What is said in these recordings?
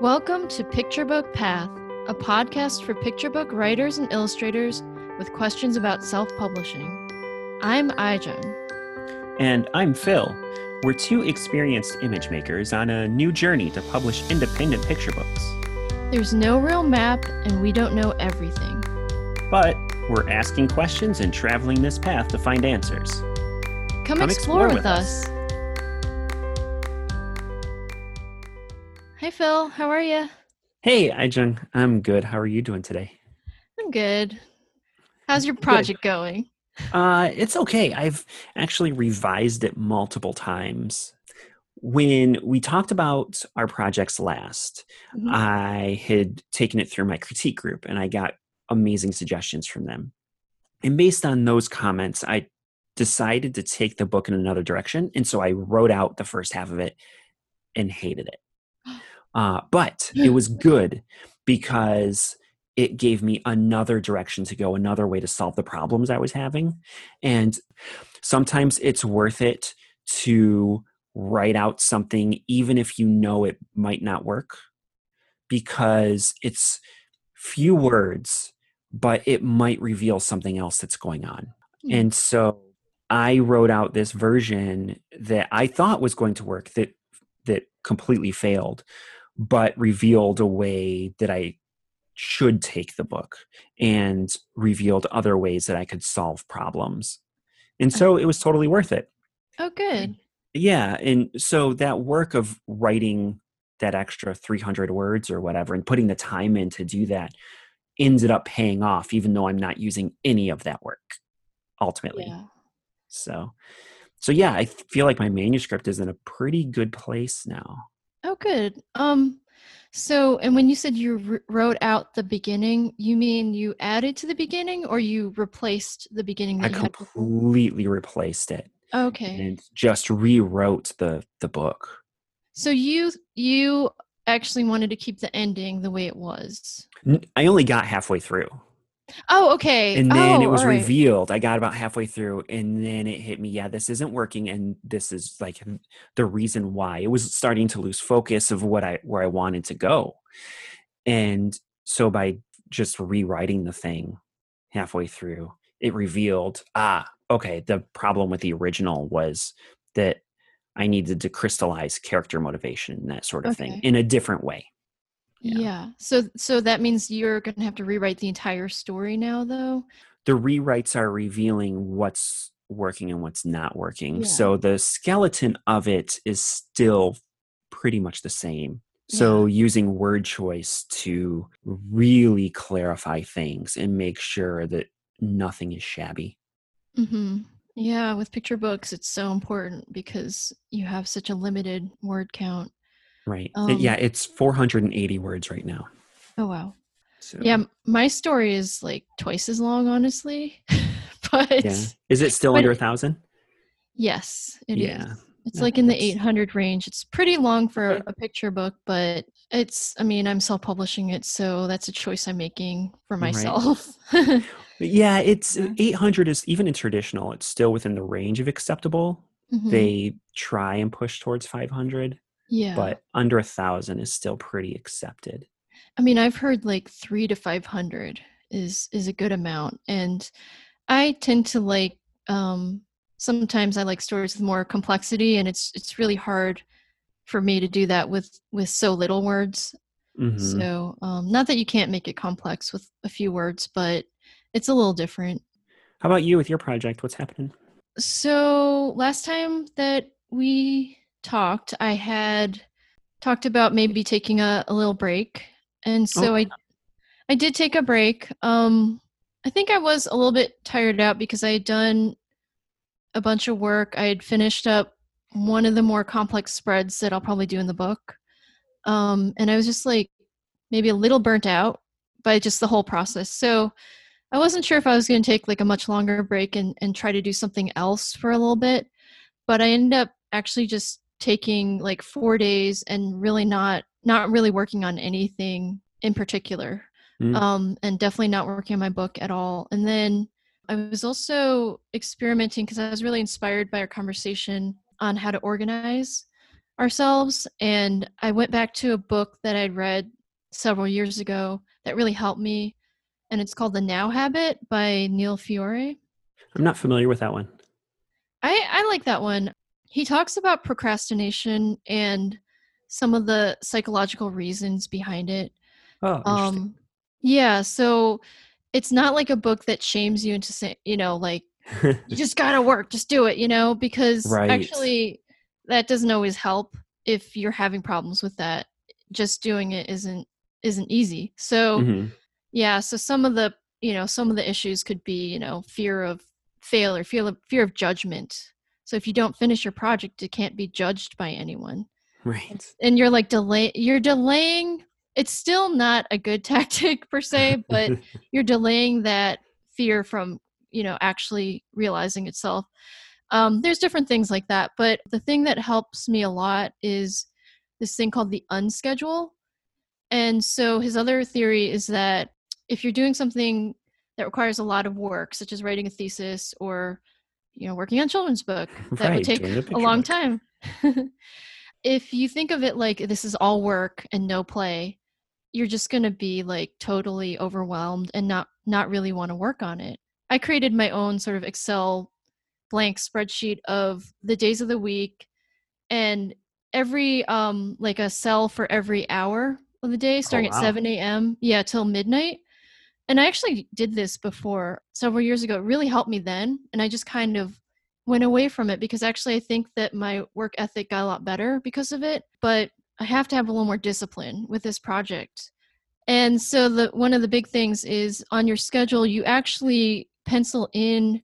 Welcome to Picture Book Path, a podcast for picture book writers and illustrators with questions about self publishing. I'm Ijung. And I'm Phil. We're two experienced image makers on a new journey to publish independent picture books. There's no real map, and we don't know everything. But we're asking questions and traveling this path to find answers. Come, explore, with us. Hi, Phil. How are you? Hey, Ijung. I'm good. How are you doing today? I'm good. How's your project going? Uh, it's okay. I've actually revised it multiple times. When we talked about our projects last, Mhm. I had taken it through my critique group and I got amazing suggestions from them. And based on those comments, I decided to take the book in another direction. And so I wrote out the first half of it and hated it. Uh, but it was good because it gave me another direction to go, another way to solve the problems I was having. And sometimes it's worth it to write out something, even if you know it might not work, because it's few words, but it might reveal something else that's going on. Hmm. And so I wrote out this version that I thought was going to work that that completely failed, but revealed a way that I should take the book and revealed other ways that I could solve problems. And so it was totally worth it. Oh, good. Yeah. And so that work of writing that extra 300 words or whatever and putting the time in to do that ended up paying off, even though I'm not using any of that work ultimately. Yeah. So, so yeah, I feel like my manuscript is in a pretty good place now. Oh, good. Um, so, and when you said you r- wrote out the beginning, you mean you added to the beginning, or you replaced the beginning I that you had completely replaced it Okay. and just rewrote the the book. So you you actually wanted to keep the ending the way it was. I only got halfway through. Oh, okay. and then oh, it was right. revealed i got about halfway through and then it hit me yeah this isn't working and this is like the reason why it was starting to lose focus of what i where i wanted to go and so by just rewriting the thing halfway through it revealed ah okay the problem with the original was that i needed to crystallize character motivation and that sort of thing in a different way Yeah. Yeah. So so that means you're going to have to rewrite the entire story now though. the rewrites are revealing what's working and what's not working. Yeah. So the skeleton of it is still pretty much the same. So using word choice to really clarify things and make sure that nothing is shabby. Mhm. Yeah, with picture books it's so important because you have such a limited word count. Right. Um, yeah, it's 480 words right now. Oh wow. So Yeah, my story is like twice as long honestly. but yeah. Is it still under a thousand? yes, it is. Yeah. It's No, like in the 800 range. It's pretty long for Okay. a picture book, but it's, I mean, I'm self publishing it, so that's a choice I'm making for myself. But yeah, it's 800 is even in traditional, it's still within the range of acceptable. Mhm. They try and push towards 500. Yeah. but under a thousand is still pretty accepted. I mean, I've heard like three to 500 is, is a good amount. And I tend to like, um, sometimes I like stories with more complexity and it's, it's really hard for me to do that with, with so little words. Mhm. So, um, not that you can't make it complex with a few words, but it's a little different. How about you with your project? What's happening? So, last time that we talked, I had talked about maybe taking a, a little break. And so I I did take a break. Um I think I was a little bit tired out because I had done a bunch of work. I had finished up one of the more complex spreads that I'll probably do in the book. Um and I was just like maybe a little burnt out by just the whole process. So I wasn't sure if I was going to take like a much longer break and, and try to do something else for a little bit, but I ended up actually just taking like four days and really not not really working on anything in particular, Mm. um, and definitely not working on my book at all. And then I was also experimenting because I was really inspired by our conversation on how to organize. ourselves. And I went back to a book that I'd read several years ago that really helped me. And it's called The Now Habit by Neil Fiore. I'm not familiar with that one. I, I like that one. He talks about procrastination and some of the psychological reasons behind it. Oh, Um, yeah, so it's not like a book that shames you into saying, you know, like you just gotta work, just do it, you know, because Right. actually that doesn't always help if you're having problems with that. Just doing it isn't isn't easy. So Mhm. yeah, so some of the you know some of the issues could be you know fear of failure, fear of fear of judgment. So if you don't finish your project, it can't be judged by anyone. Right. and you're like delay you're delaying it's still not a good tactic per se but you're delaying that fear from you know actually realizing itself. Um, there's different things like that but the thing that helps me a lot is this thing called the unschedule. And so his other theory is that if you're doing something that requires a lot of work such as writing a thesis or you know working on children's book that Right, would take a long time. If you think of it like this is all work and no play you're just going to be like totally overwhelmed and not not really want to work on it. I created my own sort of excel blank spreadsheet of the days of the week and every um like a cell for every hour of the day starting wow. at 7 a.m yeah till midnight and i actually did this before several years ago. It really helped me then and i just kind of went away from it because actually i think that my work ethic got a lot better because of it but i have to have a little more discipline with this project. And so the one of the big things is on your schedule you actually pencil in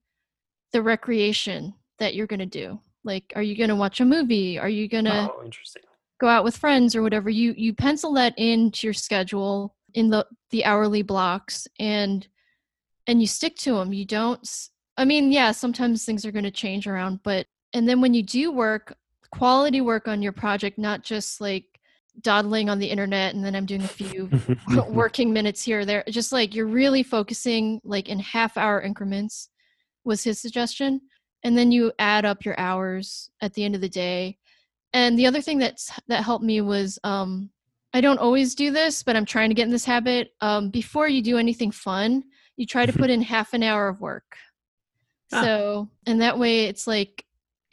the recreation that you're going to do. Like are you going to watch a movie? Are you going to Oh, interesting. go out with friends or whatever? You you pencil that into your schedule in the the hourly blocks and and you stick to them you don't i mean yeah sometimes things are going to change around but and then when you do work quality work on your project not just like dawdling on the internet and then i'm doing a few working minutes here or there. Just like you're really focusing like in half hour increments was his suggestion. And then you add up your hours at the end of the day. And the other thing that's that helped me was um i don't always do this but i'm trying to get in this habit um before you do anything fun you try to put in half an hour of work Ah. so and that way it's like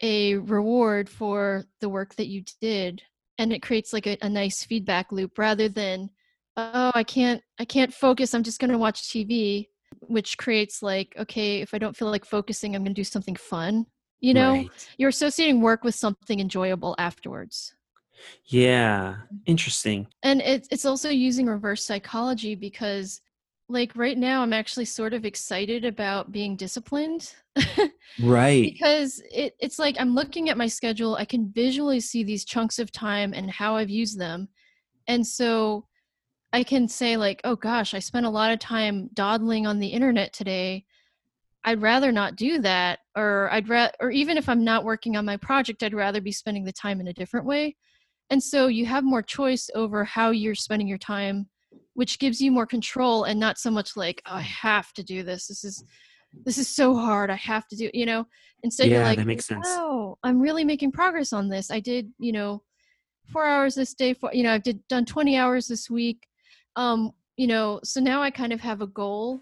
a reward for the work that you did and it creates like a, a nice feedback loop rather than oh i can't i can't focus i'm just going to watch tv which creates like okay if i don't feel like focusing i'm going to do something fun you know Right. you're associating work with something enjoyable afterwards Yeah. Interesting. and it's it's also using reverse psychology because like right now i'm actually sort of excited about being disciplined Right. because it, it's like i'm looking at my schedule i can visually see these chunks of time and how i've used them and so i can say like oh gosh i spent a lot of time dawdling on the internet today i'd rather not do that or i'd rather or even if i'm not working on my project i'd rather be spending the time in a different way and so you have more choice over how you're spending your time which gives you more control and not so much like oh, i have to do this. This is this is so hard. I have to do you know? Instead you're Yeah, like that makes sense. oh i'm really making progress on this. I did you know four hours this day for you know i've did done 20 hours this week. Um you know so now i kind of have a goal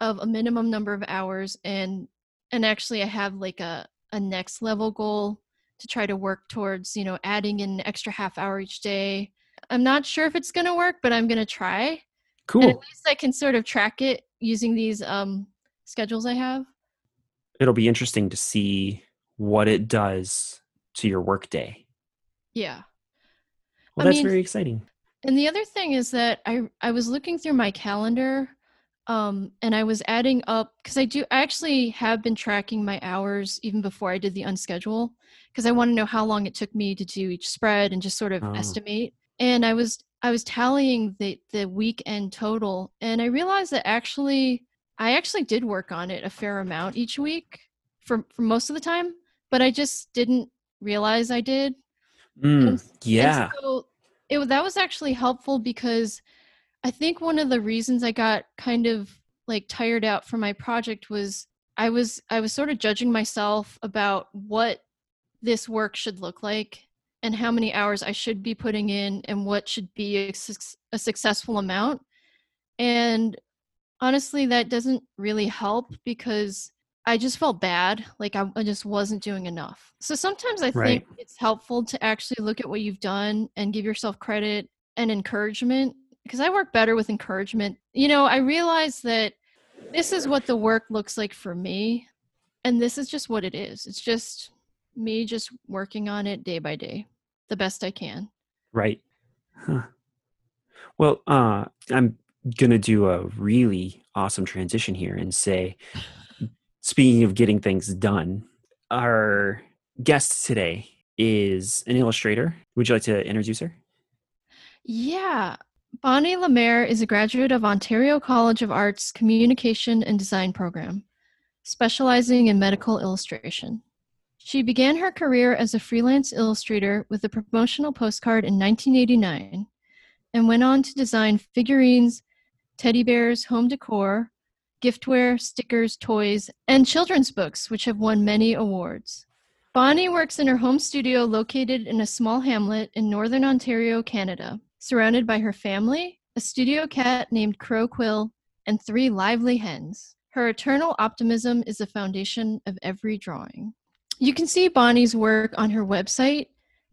of a minimum number of hours and and actually i have like a a next level goal to try to work towards you know adding in an extra half hour each day. I'm not sure if it's going to work but i'm going to try. And at least i can sort of track it using these um schedules i have. It'll be interesting to see what it does to your workday. yeah. Well, I that's mean- very exciting. And the other thing is that I I was looking through my calendar um and I was adding up cuz I do I actually have been tracking my hours even before I did the unschedule because I want to know how long it took me to do each spread and just sort of Oh. estimate. And I was I was tallying the the weekend total and I realized that actually I actually did work on it a fair amount each week for for most of the time, but I just didn't realize I did. Mm, And yeah. so it that was actually helpful because I think one of the reasons I got kind of like tired out from my project was I was I was sort of judging myself about what this work should look like and how many hours I should be putting in and what should be a, a successful amount. And honestly, that doesn't really help because I just felt bad. Like I, I just wasn't doing enough. So sometimes I Right. think it's helpful to actually look at what you've done and give yourself credit and encouragement because I work better with encouragement. You know, I realize that this is what the work looks like for me and this is just what it is. It's just me just working on it day by day the best I can. Right. Huh. Well, uh, I'm going to do a really awesome transition here and say, speaking of getting things done, our guest today is an illustrator. Would you like to introduce her? Yeah. Bonnie Lemaire is a graduate of Ontario College of Arts Communication and Design program, specializing in medical illustration. She began her career as a freelance illustrator with a promotional postcard in 1989 and went on to design figurines, teddy bears, home decor, giftware, stickers, toys, and children's books, which have won many awards. Bonnie works in her home studio located in a small hamlet in northern Ontario, Canada, surrounded by her family, a studio cat named Crow Quill, and three lively hens. Her eternal optimism is the foundation of every drawing. You can see Bonnie's work on her website,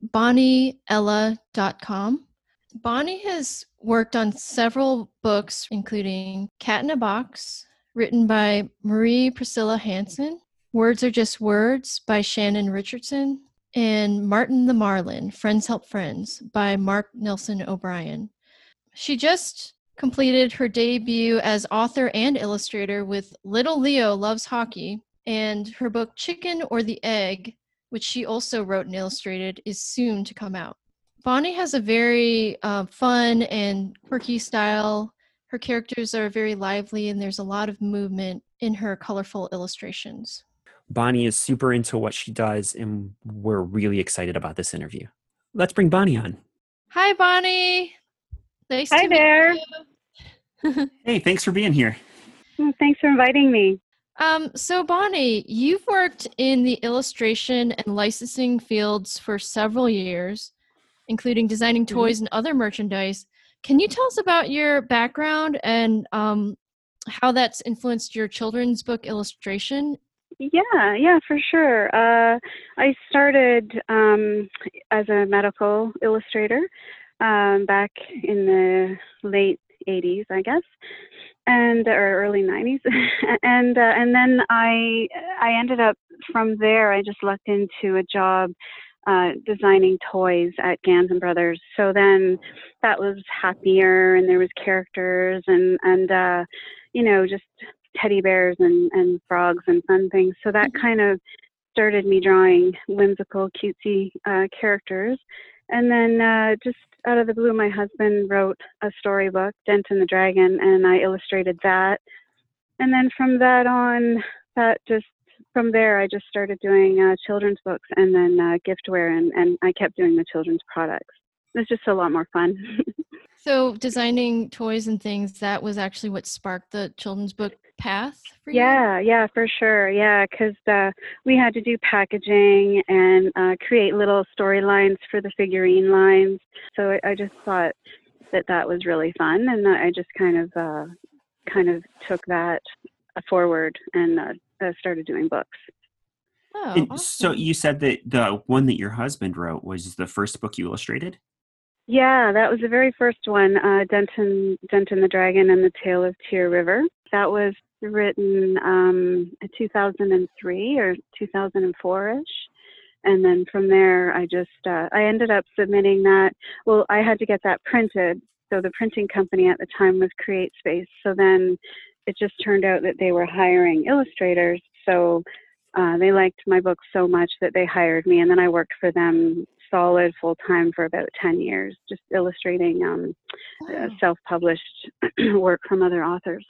bonniella.com. Bonnie has worked on several books, including Cat in a Box, written by Marie Priscilla Hansen, Words Are Just Words by Shannon Richardson, and Martin the Marlin, Friends Help Friends by Mark Nelson O'Brien. She just completed her debut as author and illustrator with Little Leo Loves Hockey, and her book Chicken or the Egg, which she also wrote and illustrated, is soon to come out. Bonnie has a very uh, fun and quirky style. Her characters are very lively, and there's a lot of movement in her colorful illustrations. Bonnie is super into what she does, and we're really excited about this interview. Let's bring Bonnie on. Hi, Bonnie. Nice Hi to meet there. you. Hey, thanks for being here. Well, Thanks for inviting me. Um, so Bonnie, you've worked in the illustration and licensing fields for several years, including designing Mhm. toys and other merchandise. Can you tell us about your background and um, how that's influenced your children's book illustration? Yeah, yeah, for sure. Uh, I started um, as a medical illustrator um, back in the late 80s, I guess, and or early 90s, and uh, and then I I ended up from there. I just lucked into a job uh, designing toys at Ganz and Brothers. So then that was happier, and there was characters and and uh, you know just teddy bears and, and frogs and fun things. So that kind of started me drawing whimsical, cutesy uh, characters. And then uh, just out of the blue, my husband wrote a storybook, Denton the Dragon, and I illustrated that. And then from that on, that just from there, I just started doing uh, children's books and then uh, giftware, and, and I kept doing the children's products. It was just a lot more fun. So designing toys and things, that was actually what sparked the children's book path for you? Yeah, yeah, for sure. Yeah, because uh, we had to do packaging and uh, create little storylines for the figurine lines. So I, I just thought that that was really fun, and I just kind of uh, kind of took that forward and uh, uh, started doing books. Oh, And so you said that the one that your husband wrote was the first book you illustrated? Yeah, that was the very first one, uh, Denton, Denton the Dragon and the Tale of Tear River. That was written um, in 2003 or 2004 ish. And then from there, I just uh, I ended up submitting that. Well, I had to get that printed. So the printing company at the time was CreateSpace. So then it just turned out that they were hiring illustrators. So uh, they liked my book so much that they hired me, and then I worked for them solid full time for about 10 years, just illustrating um, uh, self published work from other authors.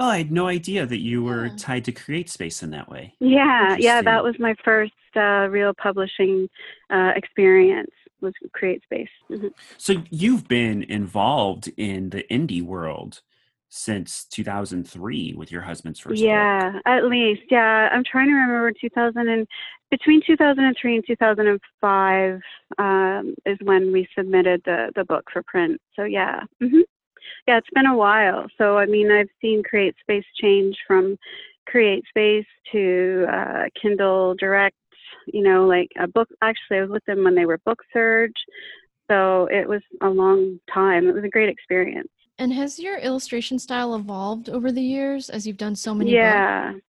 Oh, I had no idea that you were Yeah. tied to CreateSpace in that way. Yeah, yeah, that was my first uh, real publishing uh, experience was CreateSpace. Mhm. So you've been involved in the indie world since 2003 with your husband's first yeah, book. at least. Yeah, I'm trying to remember 2000 and between 2003 and 2005 um, is when we submitted the the book for print. So yeah. hmm Yeah, it's been a while. So I mean, I've seen CreateSpace change from CreateSpace to uh, Kindle Direct. You know, like a book. Actually, I was with them when they were Book Surge. So it was a long time. It was a great experience. And has your illustration style evolved over the years as you've done so many yeah books?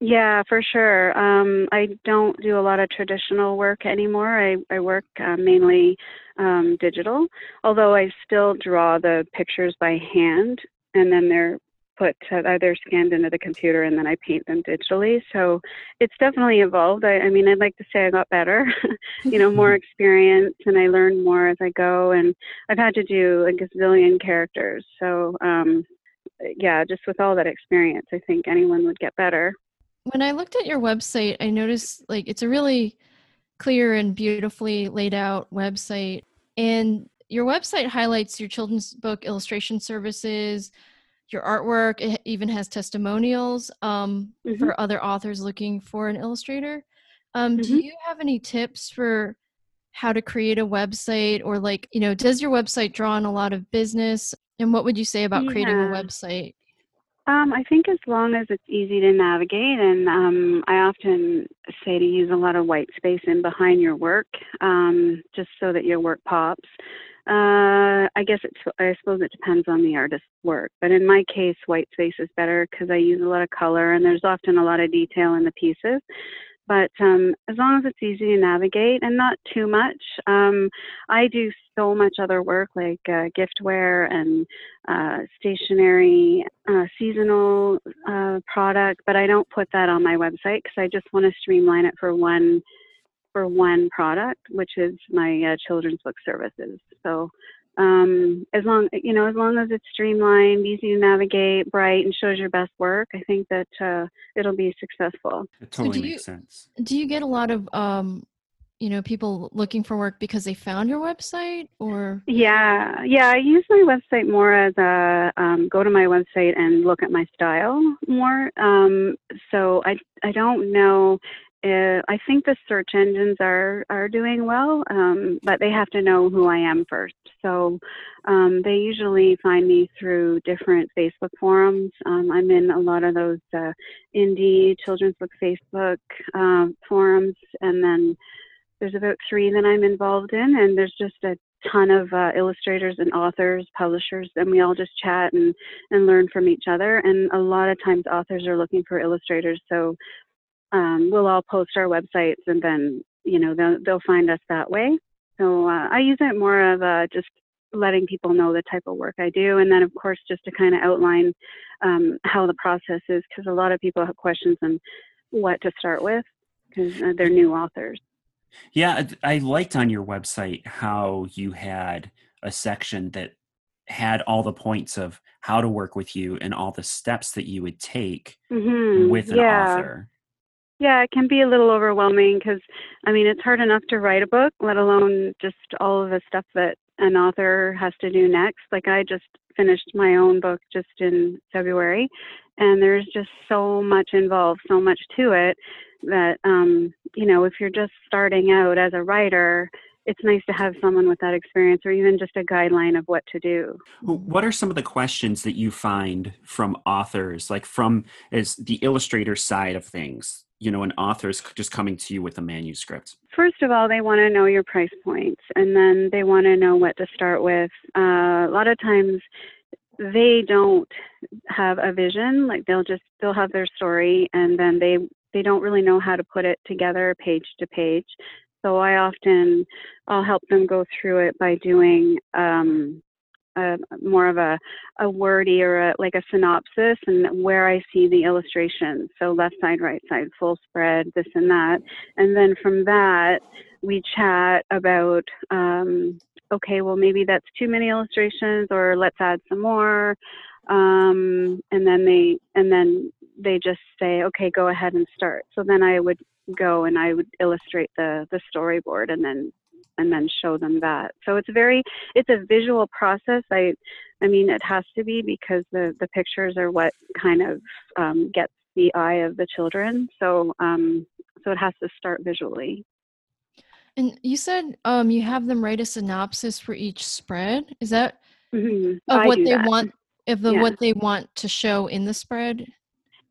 Yeah for sure. Um, i don't do a lot of traditional work anymore. I, I work uh, mainly um, digital although i still draw the pictures by hand and then they're put uh, they're scanned into the computer and then i paint them digitally. So it's definitely evolved. I, I mean i'd like to say i got better you know more experience and i learn more as i go and i've had to do a gazillion characters. So um, yeah just with all that experience i think anyone would get better When I looked at your website, I noticed like it's a really clear and beautifully laid out website. And your website highlights your children's book illustration services, your artwork. It even has testimonials um, Mhm. for other authors looking for an illustrator. Um, Do Mhm. you have any tips for how to create a website or like, you know, does your website draw on a lot of business? And what would you say about creating a website? Um, I think as long as it's easy to navigate, and um, I often say to use a lot of white space in behind your work, um, just so that your work pops. Uh, I guess it's, I suppose it depends on the artist's work, but in my case, white space is better because I use a lot of color and there's often a lot of detail in the pieces. But um, as long as it's easy to navigate and not too much, um, I do so much other work like uh, giftware and uh, stationery, uh, seasonal uh, product, but I don't put that on my website because I just want to streamline it for one for one product, which is my uh, children's book services. So um, as long you know, as long as it's streamlined, easy to navigate, bright, and shows your best work, I think that uh, it'll be successful. It totally do makes you- sense. Do you get a lot of um, you know, people looking for work because they found your website or Yeah, yeah. I use my website more as a um, go to my website and look at my style more. Um, so I I don't know. Uh, I think the search engines are are doing well, um, but they have to know who I am first. So um, they usually find me through different Facebook forums. Um, I'm in a lot of those uh, indie children's book Facebook um, forums, and then there's about three that I'm involved in, and there's just a ton of uh, illustrators and authors, publishers, and we all just chat and and learn from each other. And a lot of times, authors are looking for illustrators, so um, we'll all post our websites, and then you know they'll they'll find us that way. So uh, I use it more of uh, just letting people know the type of work I do, and then of course just to kind of outline um, how the process is, because a lot of people have questions on what to start with, because uh, they're new authors. Yeah, I liked on your website how you had a section that had all the points of how to work with you and all the steps that you would take hmm with an yeah. author. Yeah, it can be a little overwhelming because, I mean, it's hard enough to write a book, let alone just all of the stuff that an author has to do next. Like, I just finished my own book just in February, and there's just so much involved, so much to it that, um, you know, if you're just starting out as a writer, it's nice to have someone with that experience or even just a guideline of what to do. What are some of the questions that you find from authors, like from as the illustrator side of things? You know, an author's just coming to you with a manuscript. First of all, they want to know your price points, and then they want to know what to start with. Uh, a lot of times, they don't have a vision. Like they'll just they'll have their story, and then they they don't really know how to put it together page to page. So I often I'll help them go through it by doing um, a, more of a, a wordy or a, like a synopsis and where I see the illustrations. So left side, right side, full spread, this and that. And then from that, we chat about, um, okay, well, maybe that's too many illustrations or let's add some more. Um, and then they, and then they just say, okay, go ahead and start. So then I would go and I would illustrate the, the storyboard and then and then show them that. So it's very it's a visual process. I I mean it has to be because the the pictures are what kind of um, gets the eye of the children. So um, so it has to start visually. And you said um, you have them write a synopsis for each spread. Is that Mhm. of what they that. want of the Yeah. what they want to show in the spread?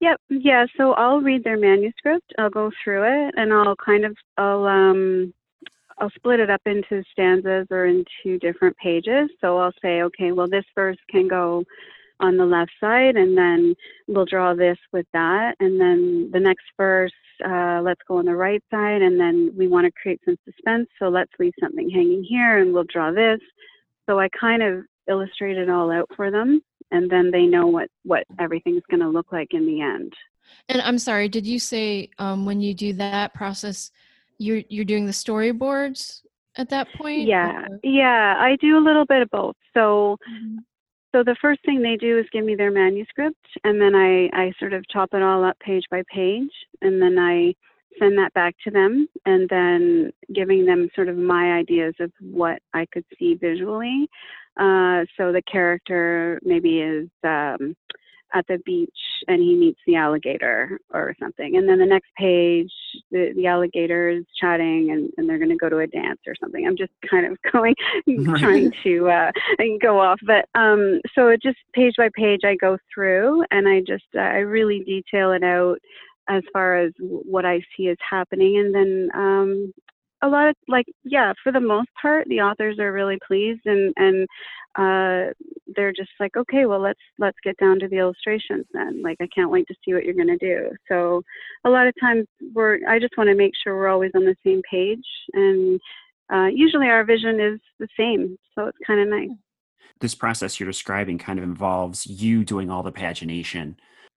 Yep. Yeah. So I'll read their manuscript. I'll go through it, and I'll kind of I'll um I'll split it up into stanzas or into different pages. So I'll say, okay, well this verse can go on the left side, and then we'll draw this with that, and then the next verse uh, let's go on the right side, and then we want to create some suspense. So let's leave something hanging here, and we'll draw this. So I kind of illustrate it all out for them and then they know what what everything's going to look like in the end And I'm sorry, did you say um, when you do that process, you're you're doing the storyboards at that point? yeah or- yeah i do a little bit of both so Mhm. so the first thing they do is give me their manuscript and then i i sort of chop it all up page by page and then i send that back to them and then giving them sort of my ideas of what i could see visually uh, so the character maybe is um, at the beach and he meets the alligator or something. And then the next page, the, the alligator is chatting and, and they're going to go to a dance or something. I'm just kind of going, trying to uh, go off. But um, so it just page by page, I go through and I just, uh, I really detail it out as far as what I see is happening. And then um, a lot of like, yeah, for the most part, the authors are really pleased and, and uh, they're just like, okay, well, let's let's get down to the illustrations then. Like, I can't wait to see what you're going to do. So, a lot of times we're, I just want to make sure we're always on the same page, and uh, usually our vision is the same, so it's kind of nice. this process you're describing kind of involves you doing all the pagination.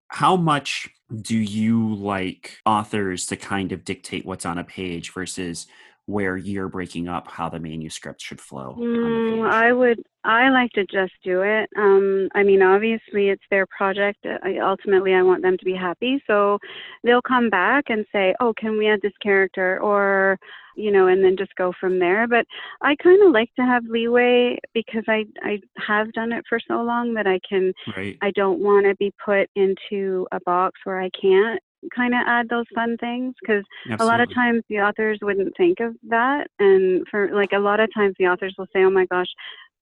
How much do you like authors to kind of dictate what's on a page versus where you're breaking up how the manuscript should flow Mm. I would. I like to just do it. Um, I mean, obviously, it's their project. Uh, I, ultimately, I want them to be happy. So they'll come back and say, "Oh, can we add this character?" Or, you know, and then just go from there. But I kind of like to have leeway because I I have done it for so long that I can. right. I don't want to be put into a box where I can't kind of add those fun things because a lot of times the authors wouldn't think of that and for like a lot of times the authors will say oh my gosh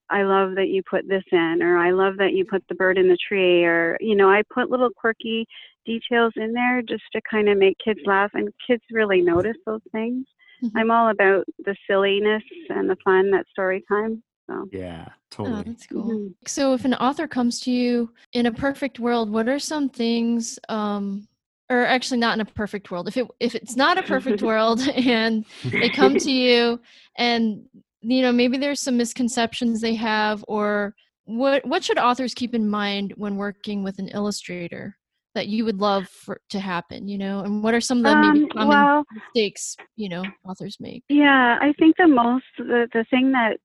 i love that you put this in or i love that you put the bird in the tree or you know i put little quirky details in there just to kind of make kids laugh and kids really notice those things Mhm. i'm all about the silliness and the fun at story time so Yeah, Oh, totally. that's cool. Mhm. So, if an author comes to you in a perfect world, what are some things, um, or actually not in a perfect world? If it if it's not a perfect world, and they come to you, and you know maybe there's some misconceptions they have, or what what should authors keep in mind when working with an illustrator that you would love for to happen? You know, and what are some of the maybe Um, common well mistakes you know authors make? Yeah, I think the most the, the thing that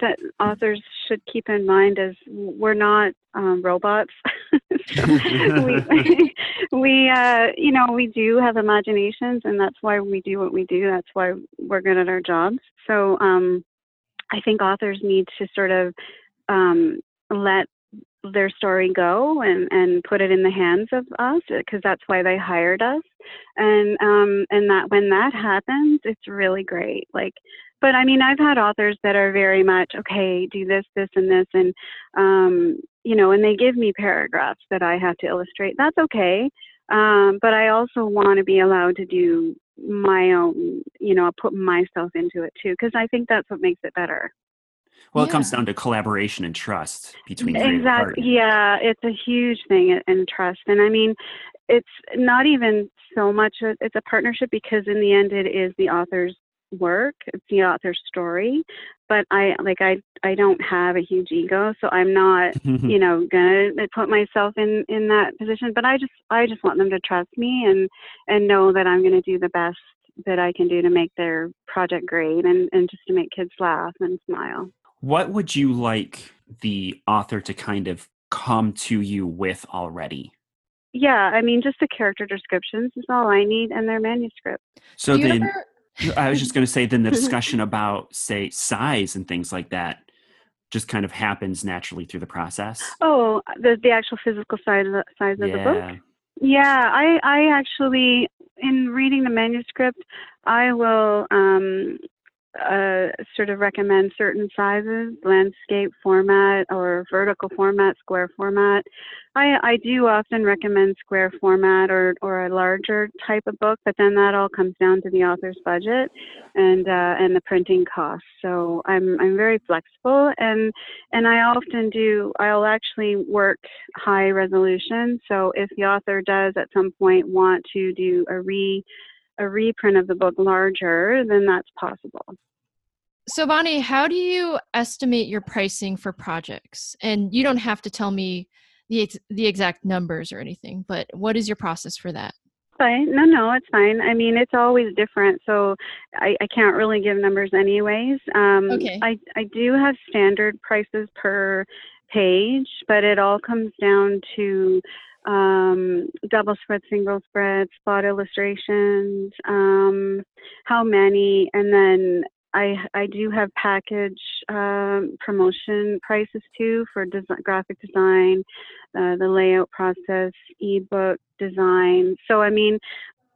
that authors should keep in mind is we're not um, robots. We we uh, you know we do have imaginations, and that's why we do what we do. That's why we're good at our jobs. So um, I think authors need to sort of um, let their story go and, and put it in the hands of us because that's why they hired us and um and that when that happens it's really great like but i mean i've had authors that are very much okay do this this and this and um you know and they give me paragraphs that i have to illustrate. That's okay um but i also want to be allowed to do my own you know put myself into it too because i think that's what makes it better. Well, it comes down to collaboration and trust between creative exactly yeah it's a huge thing in- in trust and i mean it's not even so much a, it's a partnership because in the end it is the author's work it's the author's story but i like i i don't have a huge ego so i'm not you know gonna put myself in in that position but i just i just want them to trust me and and know that i'm going to do the best that i can do to make their project great and and just to make kids laugh and smile what would you like the author to kind of come to you with already? Yeah, I mean, just the character descriptions is all I need and their manuscript. So do you then, ever I was just going to say, then the discussion about, say, size and things like that just kind of happens naturally through the process. Oh, the the actual physical size of the, size of the book. Yeah, I I actually in reading the manuscript, I will um, uh, sort of recommend certain sizes, landscape format or vertical format, square format. I, I do often recommend square format or, or a larger type of book, but then that all comes down to the author's budget and uh, and the printing costs. So I'm I'm very flexible and and I often do I'll actually work high resolution. So if the author does at some point want to do a re a reprint of the book larger, then that's possible. So, Bonnie, how do you estimate your pricing for projects? And you don't have to tell me the ex- the exact numbers or anything, but what is your process for that? Fine. No, no, it's fine. I mean, it's always different, so I, I can't really give numbers anyways. Um, okay. I I do have standard prices per page, but it all comes down to um, double spread, single spread, spot illustrations, um, how many, and then I I do have package um, promotion prices too for des- graphic design, uh, the layout process, ebook design. So I mean,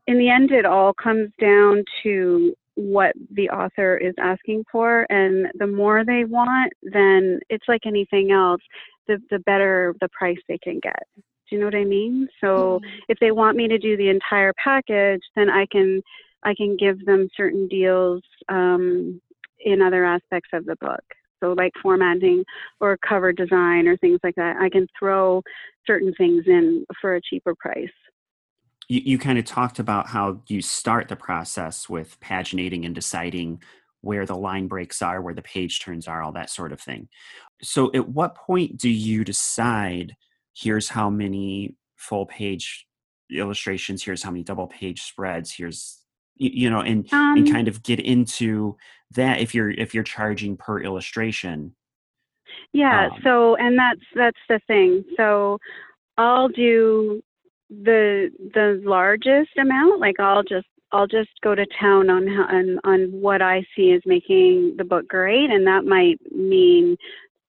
in the end, it all comes down to what the author is asking for, and the more they want, then it's like anything else. The the better the price they can get. Do you know what I mean? So Mm-hmm. if they want me to do the entire package, then I can I can give them certain deals um, in other aspects of the book. So like formatting or cover design or things like that. I can throw certain things in for a cheaper price. You, you kind of talked about how you start the process with paginating and deciding where the line breaks are, where the page turns are, all that sort of thing. So, at what point do you decide here's how many full page illustrations, here's how many double page spreads, here's you, you know, and Um, and kind of get into that if you're if you're charging per illustration. Yeah, Um, so and that's that's the thing. So I'll do the the largest amount, like I'll just I'll just go to town on on on what I see as making the book great and that might mean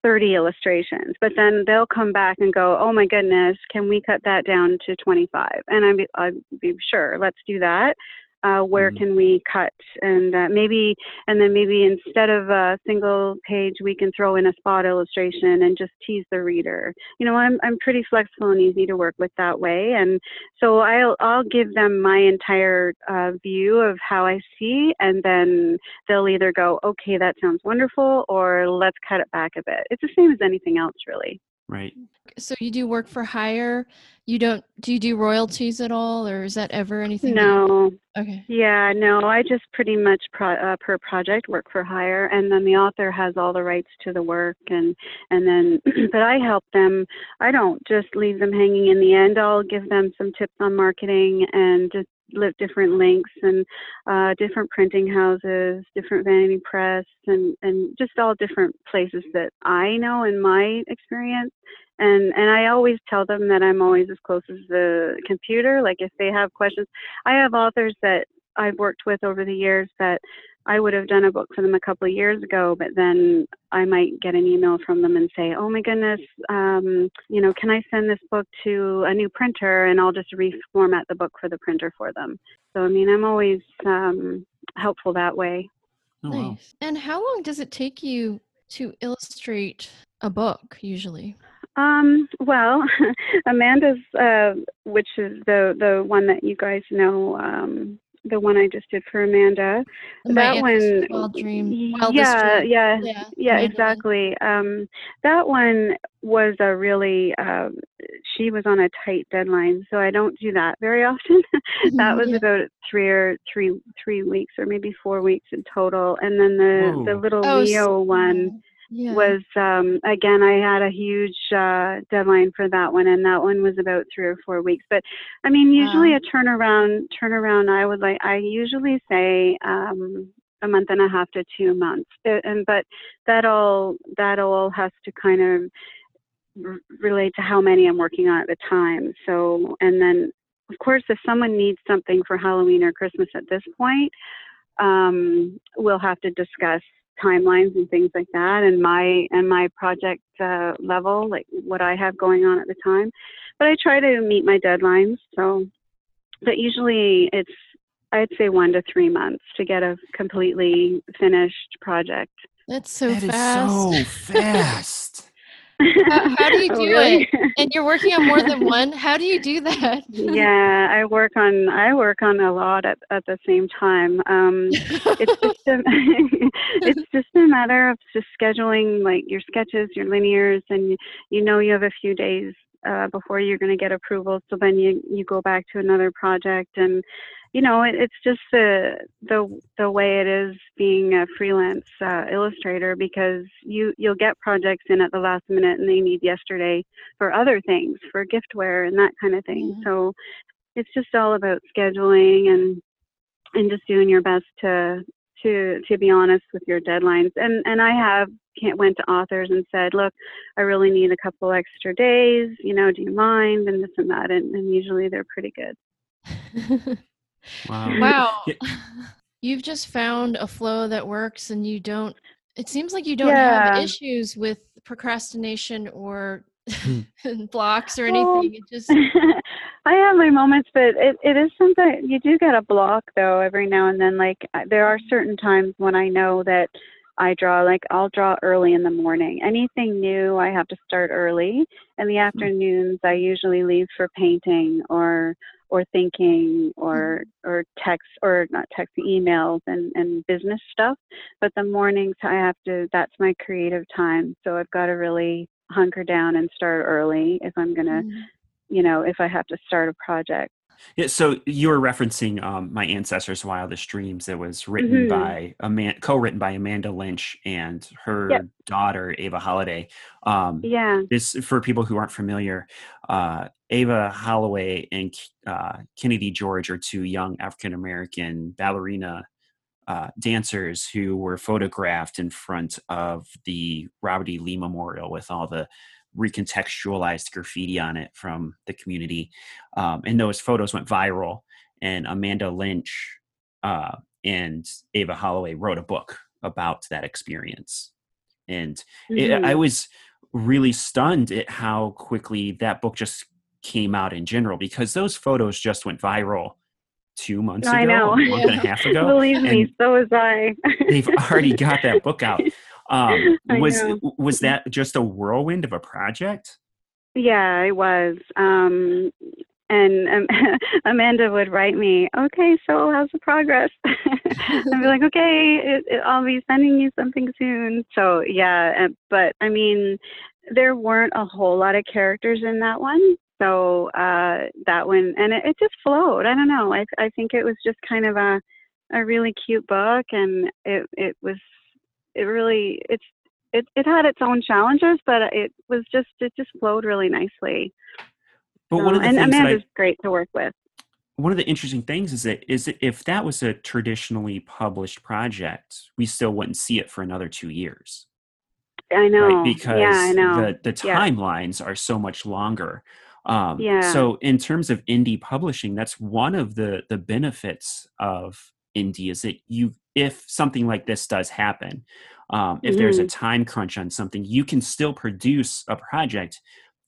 30 illustrations. But then they'll come back and go, "Oh my goodness, can we cut that down to 25?" And I'd be, I'd be sure, let's do that. Uh, where Mhm. can we cut? And uh, maybe and then maybe instead of a single page we can throw in a spot illustration and just tease the reader. You know i'm i'm pretty flexible and easy to work with that way. And so i'll i'll give them my entire uh, view of how i see and then they'll either go okay that sounds wonderful or let's cut it back a bit. It's the same as anything else really Right. So you do work for hire. You don't do you do royalties at all, or is that ever anything? that- no Okay. Yeah, no, I just pretty much pro, uh, per project work for hire, and then the author has all the rights to the work, and and then but I help them. I don't just leave them hanging. In the end, I'll give them some tips on marketing and just live different links and uh, different printing houses, different vanity press, and and just all different places that I know in my experience. And and I always tell them that I'm always as close as the computer. Like if they have questions, I have authors that I've worked with over the years that I would have done a book for them a couple of years ago, but then I might get an email from them and say, "Oh my goodness, um, you know, can I send this book to a new printer?" And I'll just reformat the book for the printer for them. So I mean, I'm always um, helpful that way. Oh, wow. Nice. And how long does it take you to illustrate a book usually? Um, well, Amanda's, uh, which is the the one that you guys know, um, the one I just did for Amanda. My that Ancestors' one, Wild Dream. yeah, Dream. yeah, Yeah. yeah, Amanda exactly. Um, that one was a really. Uh, she was on a tight deadline, so I don't do that very often. that was yeah. about three or three three weeks, or maybe four weeks in total. And then the the little Oh, Leo one small. Yeah. was um again i had a huge uh deadline for that one and that one was about three or four weeks but i mean usually Wow. a turnaround turnaround i would like i usually say um a month and a half to two months Uh, and but that all that all has to kind of r- relate to how many i'm working on at the time so and then of course if someone needs something for halloween or christmas at this point um, we'll have to discuss timelines and things like that and my and my project uh, level like what i have going on at the time but i try to meet my deadlines so but usually it's i'd say one to three months to get a completely finished project That's so That is fast. so fast. How- how do you Oh, do it? and you're working on more than one. How do you do that? yeah i work on i work on a lot at, at the same time um it's just a, it's just a matter of just scheduling like your sketches, your linears, and you know you have a few days uh, before you're going to get approval. So then you you go back to another project, and you know it, it's just the the the way it is being a freelance uh, illustrator because you you'll get projects in at the last minute and they need yesterday for other things, for giftware and that kind of thing. Mhm. So it's just all about scheduling and and just doing your best to to to be honest with your deadlines and and i have can't went to authors and said look i really need a couple extra days you know do you mind and this and that and, and usually they're pretty good Wow. wow. Yeah. You've just found a flow that works and you don't it seems like you don't have issues with procrastination or Hmm. blocks or Well, anything. It just i have my moments but it, it is something you do get a block though every now and then like I- there are certain times when i know that i draw like i'll draw early in the morning anything new i have to start early In the afternoons i usually leave for painting or or thinking or or text or not text emails and and business stuff but the mornings i have to that's my creative time so i've got to really hunker down and start early if i'm going to Mm. you know if i have to start a project Yeah, so you were referencing um, my ancestors' wildest dreams. That was written Mhm. by man, co-written by Amanda Lynch and her Yep. daughter Ava Holloway. Um, yeah this for people who aren't familiar. Uh, Ava Holloway and uh, Kennedy George are two young African American ballerina uh, dancers who were photographed in front of the Robert E. Lee Memorial with all the recontextualized graffiti on it from the community. Um, and those photos went viral. And Amanda Lynch uh, and Ava Holloway wrote a book about that experience. And it, Mhm. I was really stunned at how quickly that book just came out in general because those photos just went viral two months I ago, know. a month and a half ago. believe me so was i they've already got that book out. Um, was was that just a whirlwind of a project? Yeah, it was. Um, and um, Amanda would write me, okay, so how's the progress? I'd be like, okay, it, it, I'll be sending you something soon. So, yeah, uh, but I mean, there weren't a whole lot of characters in that one. So, uh, that one, and it, it just flowed. I don't know. I, I think it was just kind of a, a really cute book, and it, it was, it really, it's, it, it had its own challenges, but it was just it just flowed really nicely. But one So- of the and things that I Amanda's great to work with. one of the interesting things is that is that if that was a traditionally published project, we still wouldn't see it for another two years, I know. right? Because yeah, I know. the the Yeah. timelines are so much longer. Um, Yeah. So in terms of indie publishing, that's one of the the benefits of indie is that you if something like this does happen, um, if there's a Mm-hmm. time crunch on something, you can still produce a project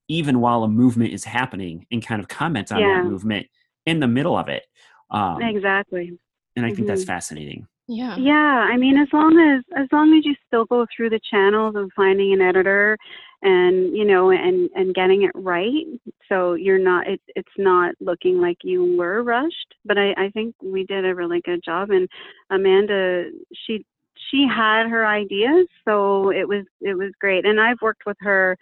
even while a movement is happening and kind of comment on Yeah. that movement in the middle of it. Um, exactly. and I think that's Mhm. fascinating. yeah. Yeah, I mean, as long as as long as you still go through the channels of finding an editor, and you know, and and getting it right, so you're not it's it's not looking like you were rushed. But I I think we did a really good job, and Amanda she she had her ideas, so it was it was great. And I've worked with her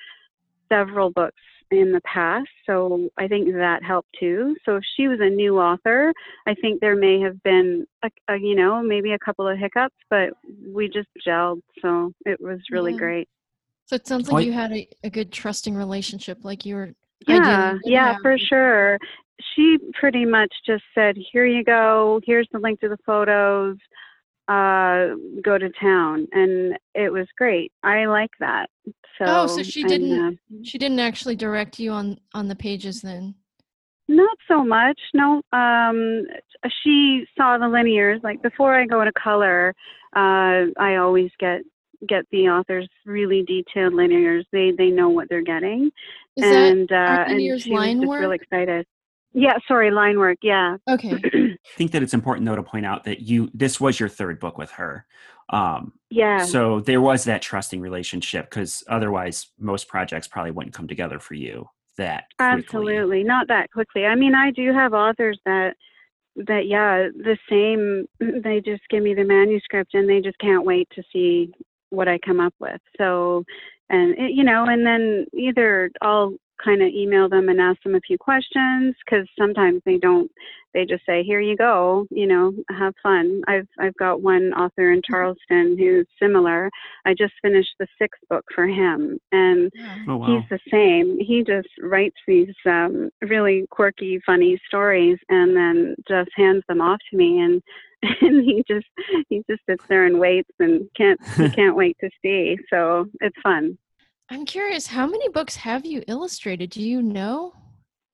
several books in the past, so I think that helped too. So if she was a new author, I think there may have been, a, a, you know, maybe a couple of hiccups, but we just gelled. So it was really Yeah. great. So it sounds like I- you had a, a good trusting relationship, like you were. Yeah, yeah, have for sure. She pretty much just said, "Here you go. Here's the link to the photos. Uh, go to town," and it was great. I like that. So, Oh, so she and, didn't- uh, She didn't actually direct you on on the pages then. not so much. No. Um, she saw the linears. Like before I go to color, uh, I always get get the authors really detailed linears. They they know what they're getting, Is and uh, and linears she was just work? really excited. Yeah, sorry, line work. Yeah. Okay. I think that it's important though to point out that you this was your third book with her. Um, Yeah. so there was that trusting relationship because otherwise most projects probably wouldn't come together for you that quickly. Absolutely, not that quickly. I mean, I do have authors that that yeah, the same. They just give me the manuscript and they just can't wait to see what I come up with. So, and it, you know, and then either I'll kind of email them and ask them a few questions because sometimes they don't. They just say, "Here you go," you know, have fun. I've I've got one author in Charleston who's similar. I just finished the sixth book for him, and Oh wow. he's the same. He just writes these um, really quirky, funny stories, and then just hands them off to me, and and he just he just sits there and waits and can't he can't wait to see. So it's fun. I'm curious, how many books have you illustrated? Do you know?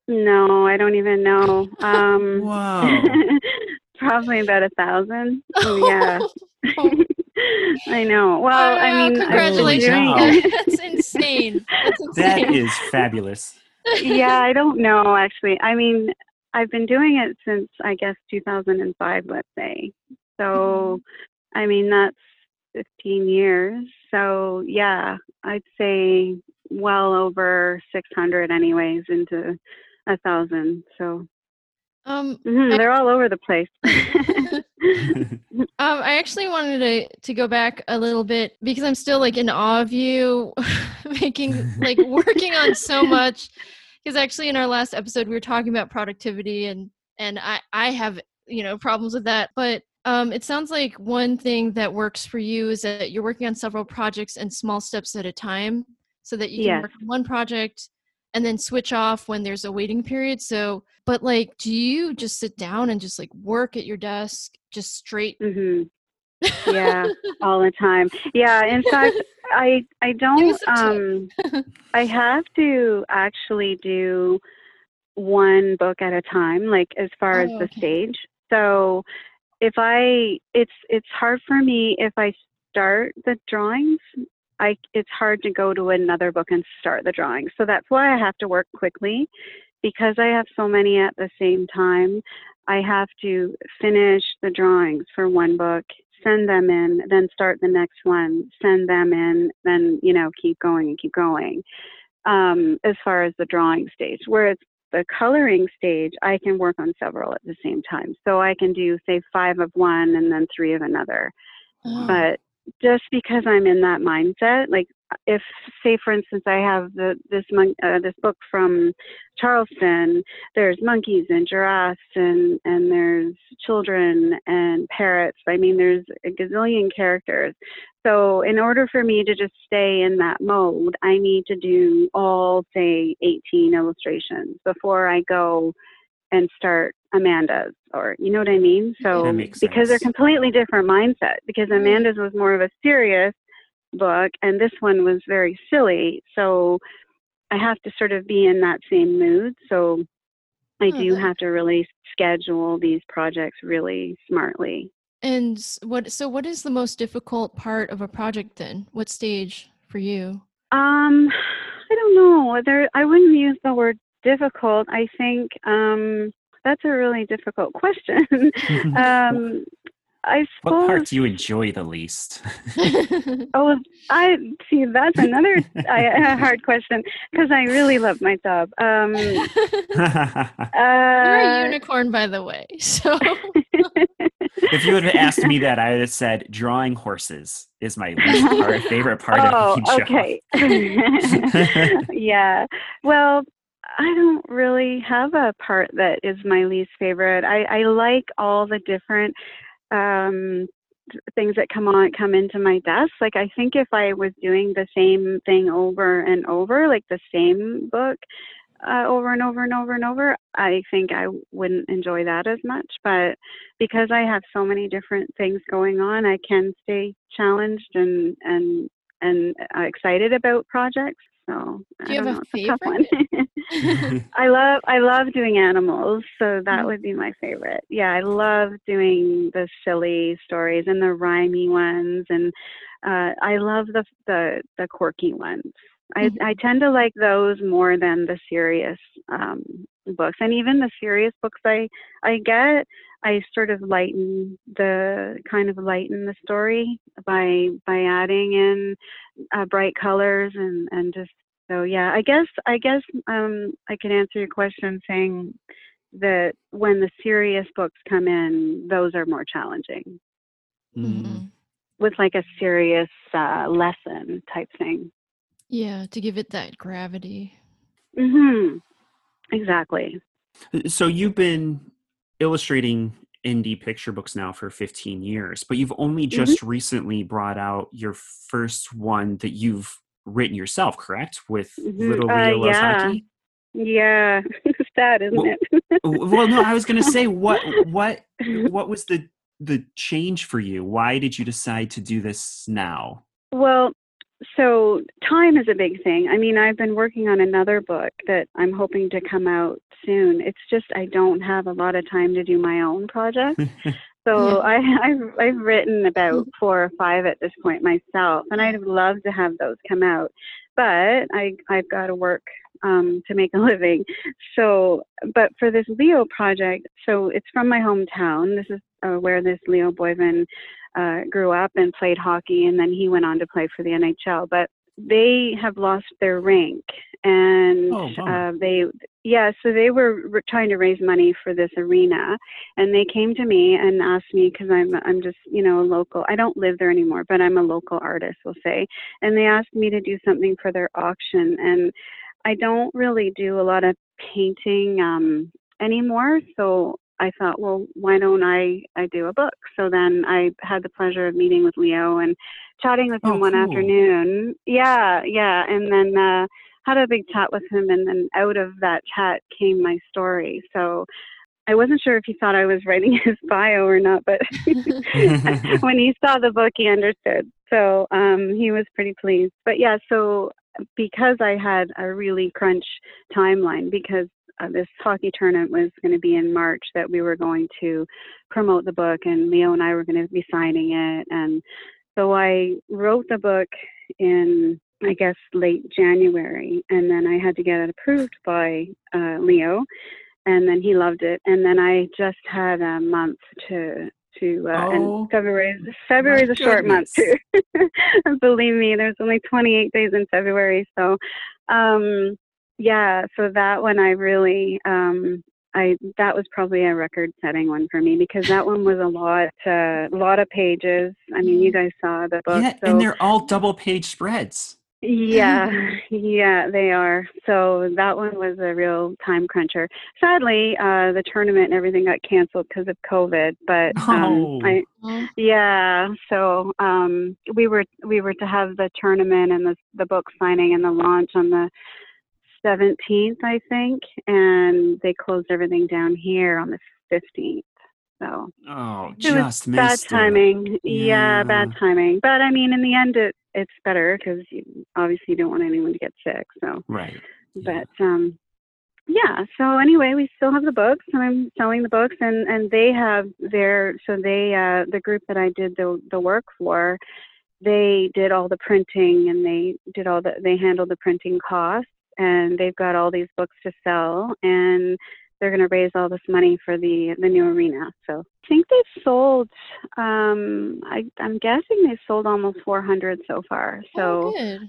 No, I don't even know. Um, Whoa. probably about a thousand. Yeah, I know. Well, I Wow, mean, I've congratulations. doing- That's insane. That's insane. is fabulous. yeah, I don't know actually. I mean, I've been doing it since I guess 2005, let's say. So, I mean, that's 15 years. So, yeah, I'd say well over 600 anyways into a thousand. So, um, mhm, I- they're all over the place. Um, I actually wanted to to go back a little bit because I'm still like in awe of you making like working on so much. Because actually, in our last episode, we were talking about productivity, and and I I have you know problems with that. But um, it sounds like one thing that works for you is that you're working on several projects and small steps at a time, so that you can Yes. work on one project and then switch off when there's a waiting period. So, but like, do you just sit down and just like work at your desk, just straight? hmm Yeah, all the time. Yeah, in fact, I I don't um I have to actually do one book at a time like as far as Oh, the okay. stage. So if I it's it's hard for me if I start the drawings, I it's hard to go to another book and start the drawings. So that's why I have to work quickly because I have so many at the same time. I have to finish the drawings for one book, send them in, then start the next one, send them in, then, you know, keep going and keep going um, as far as the drawing stage. Whereas the coloring stage, I can work on several at the same time. So I can do, say, five of one and then three of another. Oh. But just because I'm in that mindset, like if, say, for instance, I have the this mon- uh, this book from Charleston, there's monkeys and giraffes and and there's children and parrots. I mean, there's a gazillion characters. So in order for me to just stay in that mode, I need to do all say 18 illustrations before I go and start Amanda's or you know what I mean? So because they're completely different mindset because Amanda's was more of a serious book and this one was very silly. So I have to sort of be in that same mood. So I Oh, do that- have to really schedule these projects really smartly. And what? So, what is the most difficult part of a project then? What stage for you? Um, I don't know. There, I wouldn't use the word difficult. I think um, that's a really difficult question. um, I what part do you enjoy the least? Oh, I see. That's another I, a hard question because I really love my job. Um, You're a uh, unicorn, by the way. So, if you had asked me that, I would have said drawing horses is my least part, favorite part oh, of my job. okay. yeah. Well, I don't really have a part that is my least favorite. I, I like all the different um, things that come on come into my desk. Like I think if I was doing the same thing over and over, like the same book uh, over and over and over and over, I think I wouldn't enjoy that as much. But because I have so many different things going on, I can stay challenged and and and uh, excited about projects. So Do you I have don't a know, a tough favorite? one. I love I love doing animals, so that Mhm. would be my favorite. Yeah, I love doing the silly stories and the rhymey ones, and uh, I love the the the quirky ones. I Mhm. I tend to like those more than the serious um, books, and even the serious books I I get. I sort of lighten the kind of lighten the story by by adding in uh, bright colors and and just so yeah i guess i guess um i can answer your question saying that when the serious books come in those are more challenging Mm. Mhm. with like a serious uh, lesson type thing Yeah, to give it that gravity. mm-hmm exactly So you've been illustrating indie picture books now for 15 years, but you've only just recently brought out your first one that you've written yourself, correct? With Mhm. Little Uh, Leo Loves yeah. Hockey. yeah it's sad isn't Well- it well, no, I was going to say what what what was the the change for you? Why did you decide to do this now? Well, so time is a big thing. I mean, I've been working on another book that I'm hoping to come out soon. It's just I don't have a lot of time to do my own projects. So I, I've I've written about four or five at this point myself, and I'd love to have those come out, but I I've got to work um, to make a living. So, but for this Leo project, so it's from my hometown. This is uh, where this Leo Boivin uh, grew up and played hockey, and then he went on to play for the NHL. But they have lost their rink, and Oh, uh, they yeah, so they were r- trying to raise money for this arena, and they came to me and asked me because I'm I'm just you know a local. I don't live there anymore, but I'm a local artist, we'll say, and they asked me to do something for their auction, and I don't really do a lot of painting um, anymore, so I thought, well, why don't I I do a book? So then I had the pleasure of meeting with Leo and chatting with him Oh, one cool. afternoon. Yeah, yeah, and then. uh had a big chat with him and then out of that chat came my story so i wasn't sure if he thought i was writing his bio or not but when he saw the book he understood so um he was pretty pleased but yeah so because i had a really crunch timeline because uh, this hockey tournament was going to be in march that we were going to promote the book and leo and i were going to be signing it. And so i wrote the book in I guess late January, and then I had to get it approved by uh, Leo, and then he loved it, and then I just had a month to to uh, Oh, and February February is a short month too. Believe me, there's only 28 days in February, so um, yeah, so that one I really um, I that was probably a record setting one for me because that one was a lot a lot of pages. I mean, you guys saw the book, yeah, so and they're all double page spreads. yeah, yeah, they are. So that one was a real time cruncher. Sadly, uh, the tournament and everything got canceled because of COVID. But um, Oh. I, yeah, so um, we were we were to have the tournament and the the book signing and the launch on the 17th, I think, and they closed everything down here on the 15th. So Oh, just bad timing. Yeah. bad timing. But I mean, in the end, it it's better because you, obviously you don't want anyone to get sick. So, Right. Yeah. but um, yeah. So anyway, we still have the books, and I'm selling the books, and and they have their so they uh the group that I did the the work for, they did all the printing and they did all the they handled the printing costs, and they've got all these books to sell and they're going to raise all this money for the the new arena. So I think they've sold. Um, I, I'm guessing they've sold almost 400 so far. So oh.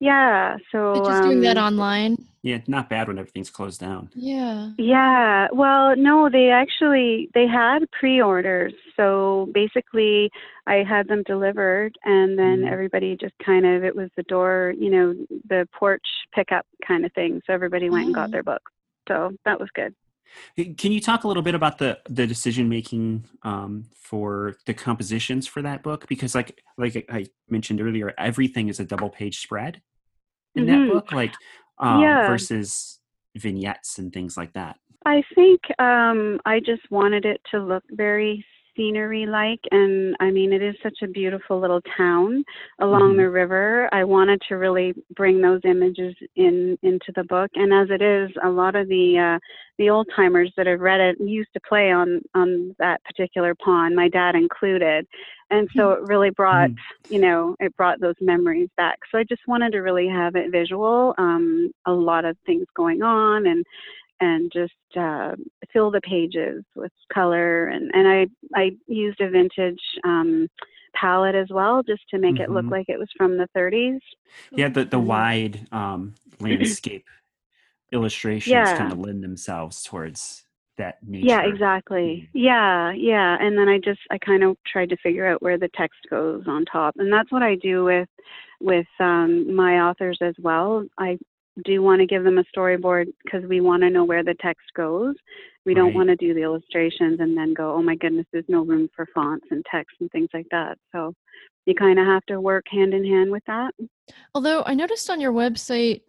Yeah. So They're just doing that um, online. Yeah, not bad when everything's closed down. Yeah. Yeah. Well, no, they actually they had pre-orders. So basically, I had them delivered, and then Mhm. everybody just kind of it was the door, you know, the porch pickup kind of thing. So everybody went and got Oh. their books. So that was good. Can you talk a little bit about the the decision making um, for the compositions for that book? Because like like I mentioned earlier, everything is a double page spread in Mhm. that book, like um, Yeah. versus vignettes and things like that. I think um, I just wanted it to look very scenery like? And I mean, it is such a beautiful little town along Mhm. the river. I wanted to really bring those images in into the book. And as it is, a lot of the uh, the old timers that have read it used to play on on that particular pond, my dad included. And so it really brought, you know, it brought those memories back. So I just wanted to really have it visual, um, a lot of things going on, and and just uh, fill the pages with color. And and I I used a vintage um, palette as well, just to make it look Mhm. like it was from the 30s. Yeah, the the Mhm. wide um, landscape illustrations Yeah. kind of lend themselves towards that nature. Yeah, exactly. Yeah, yeah. And then I just I kind of tried to figure out where the text goes on top, and that's what I do with with um, my authors as well. I do want to give them a storyboard because we want to know where the text goes. We don't Right. want to do the illustrations and then go, oh my goodness, there's no room for fonts and text and things like that. So you kind of have to work hand in hand with that. Although I noticed on your website,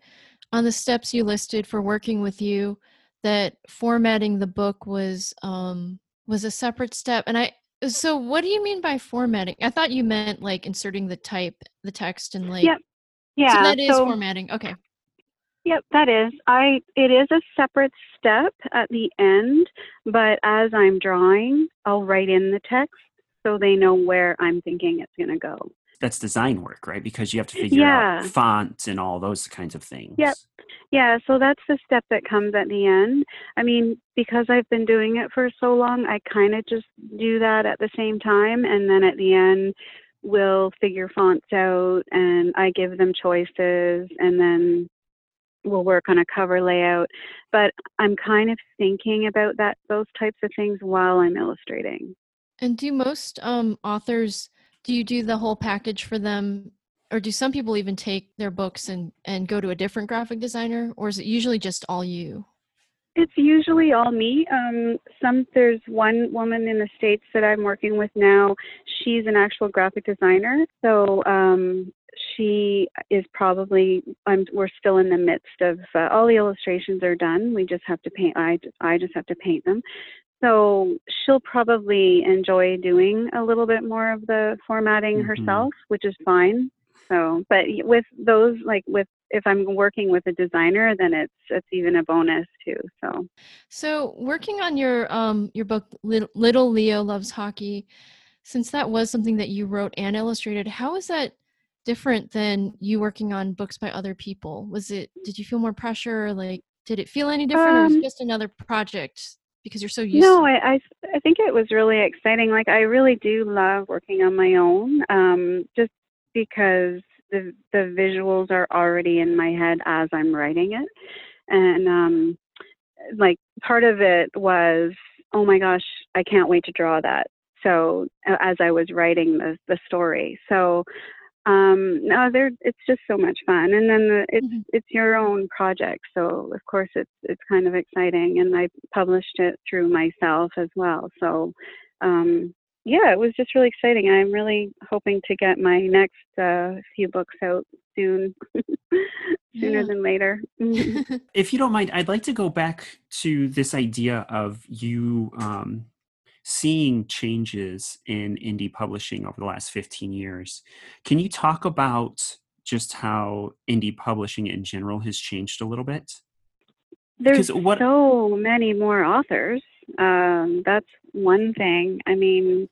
on the steps you listed for working with you, that formatting the book was um, was a separate step. And I so what do you mean by formatting? I thought you meant like inserting the type, the text, and like. Yep. Yeah. So that is so- formatting. Okay. Yep, that is. I it is a separate step at the end, but as I'm drawing, I'll write in the text so they know where I'm thinking it's going to go. That's design work, right? Because you have to figure Yeah. out fonts and all those kinds of things. Yep. Yeah, so that's the step that comes at the end. I mean, because I've been doing it for so long, I kind of just do that at the same time and then at the end we'll figure fonts out and I give them choices and then we'll work on a cover layout. But I'm kind of thinking about that those types of things while I'm illustrating. And do most um, authors do you do the whole package for them, or do some people even take their books and and go to a different graphic designer, or is it usually just all you? It's usually all me. Um, some there's one woman in the states that I'm working with now. She's an actual graphic designer, so um, she is probably. I'm. We're still in the midst of uh, all the illustrations are done. We just have to paint. I I just have to paint them. So she'll probably enjoy doing a little bit more of the formatting Mhm. herself, which is fine. So, but with those, like with if I'm working with a designer, then it's it's even a bonus too. So. So working on your um your book Little, Little Leo Loves Hockey, since that was something that you wrote and illustrated, how is that different than you working on books by other people? Was it did you feel more pressure? Or like did it feel any different, or was Um, it just another project because you're so used? No, to I, I I think it was really exciting. Like I really do love working on my own, um, just because the the visuals are already in my head as I'm writing it, and um, like part of it was, oh my gosh, I can't wait to draw that. So as I was writing the the story, so um, no, there it's just so much fun, and then the, it's Mhm. it's your own project, so of course it's it's kind of exciting, and I published it through myself as well. So um, yeah, it was just really exciting. I'm really hoping to get my next uh, few books out soon, sooner Yeah. than later. Mhm. If you don't mind, I'd like to go back to this idea of you um, seeing changes in indie publishing over the last 15 years. Can you talk about just how indie publishing in general has changed a little bit? There's what- so many more authors. Um, that's one thing. I mean,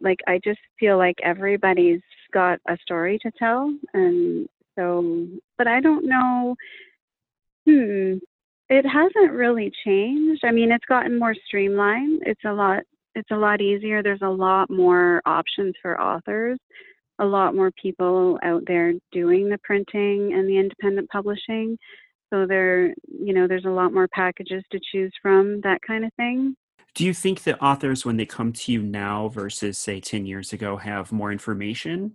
like I just feel like everybody's got a story to tell, and so. But I don't know. Hmm. It hasn't really changed. I mean, it's gotten more streamlined. It's a lot. It's a lot easier. There's a lot more options for authors. A lot more people out there doing the printing and the independent publishing. So there, you know, there's a lot more packages to choose from, that kind of thing. do you think that authors, when they come to you now versus, say, 10 years ago, have more information?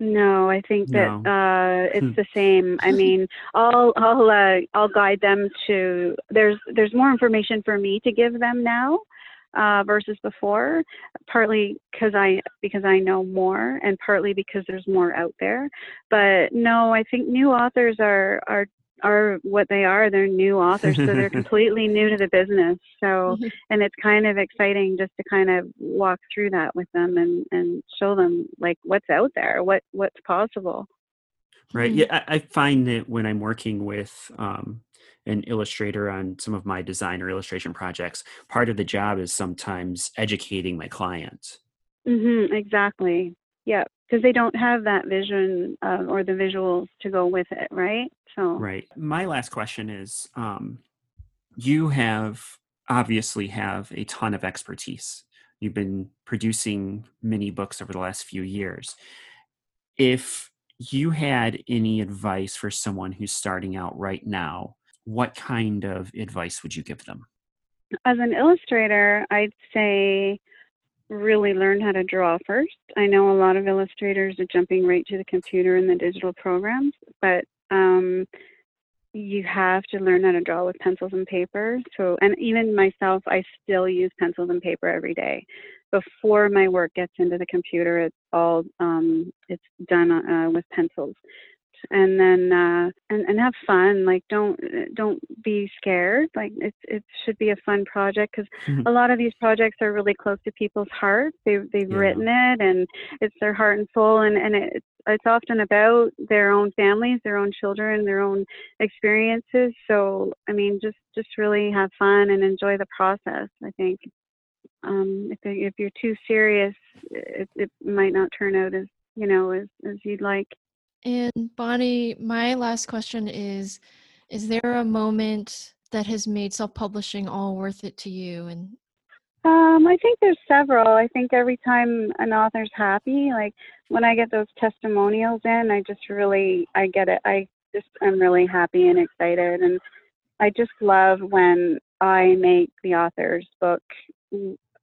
No, I think that No. uh, Hmm. it's the same. I mean, I'll I'll uh, I'll guide them to. There's there's more information for me to give them now uh, versus before. Partly because I because I know more, and partly because there's more out there. But no, I think new authors are are are what they are. They're new authors, so they're completely new to the business. So, and it's kind of exciting just to kind of walk through that with them and and show them like what's out there, what what's possible. Right. Mm. Yeah, I, I find that when I'm working with um, an illustrator on some of my design or illustration projects, part of the job is sometimes educating my client. hmm exactly. Yeah, because they don't have that vision uh, or the visuals to go with it, right? So, Right. My last question is um, you have obviously have a ton of expertise. You've been producing many books over the last few years. If you had any advice for someone who's starting out right now, what kind of advice would you give them? as an illustrator, I'd say really learn how to draw first. I know a lot of illustrators are jumping right to the computer and the digital programs, but um, you have to learn how to draw with pencils and paper. So, and even myself, I still use pencils and paper every day. Before my work gets into the computer, it's all um, it's done uh, with pencils and then uh and and have fun like don't don't be scared like it it should be a fun project because Mhm. a lot of these projects are really close to people's hearts they they've Yeah. written it and it's their heart and soul and and it's it's often about their own families their own children their own experiences so i mean just just really have fun and enjoy the process i think um if if you're too serious it, it might not turn out as you know as as you'd like And Bonnie, my last question is Is there a moment that has made self publishing all worth it to you? And Um, I think there's several. I think every time an author's happy, like when I get those testimonials in, I just really I get it. I just I'm really happy and excited and I just love when I make the author's book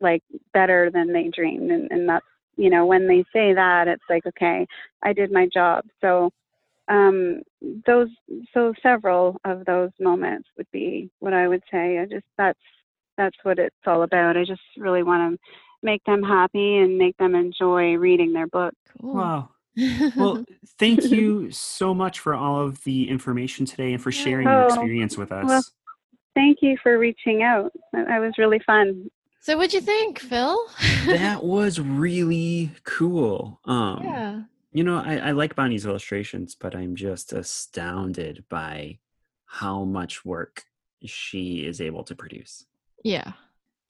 like better than they dreamed and, and that's you know, when they say that it's like, okay, I did my job. So um those so several of those moments would be what I would say. I just that's that's what it's all about. I just really want to make them happy and make them enjoy reading their book. cool. Wow. Well, thank you so much for all of the information today and for sharing your Oh, experience with us. well- Thank you for reaching out. That that was really fun. So, what'd you think, Phil? that was really cool. Um, yeah. You know, I, I like Bonnie's illustrations, but I'm just astounded by how much work she is able to produce. Yeah.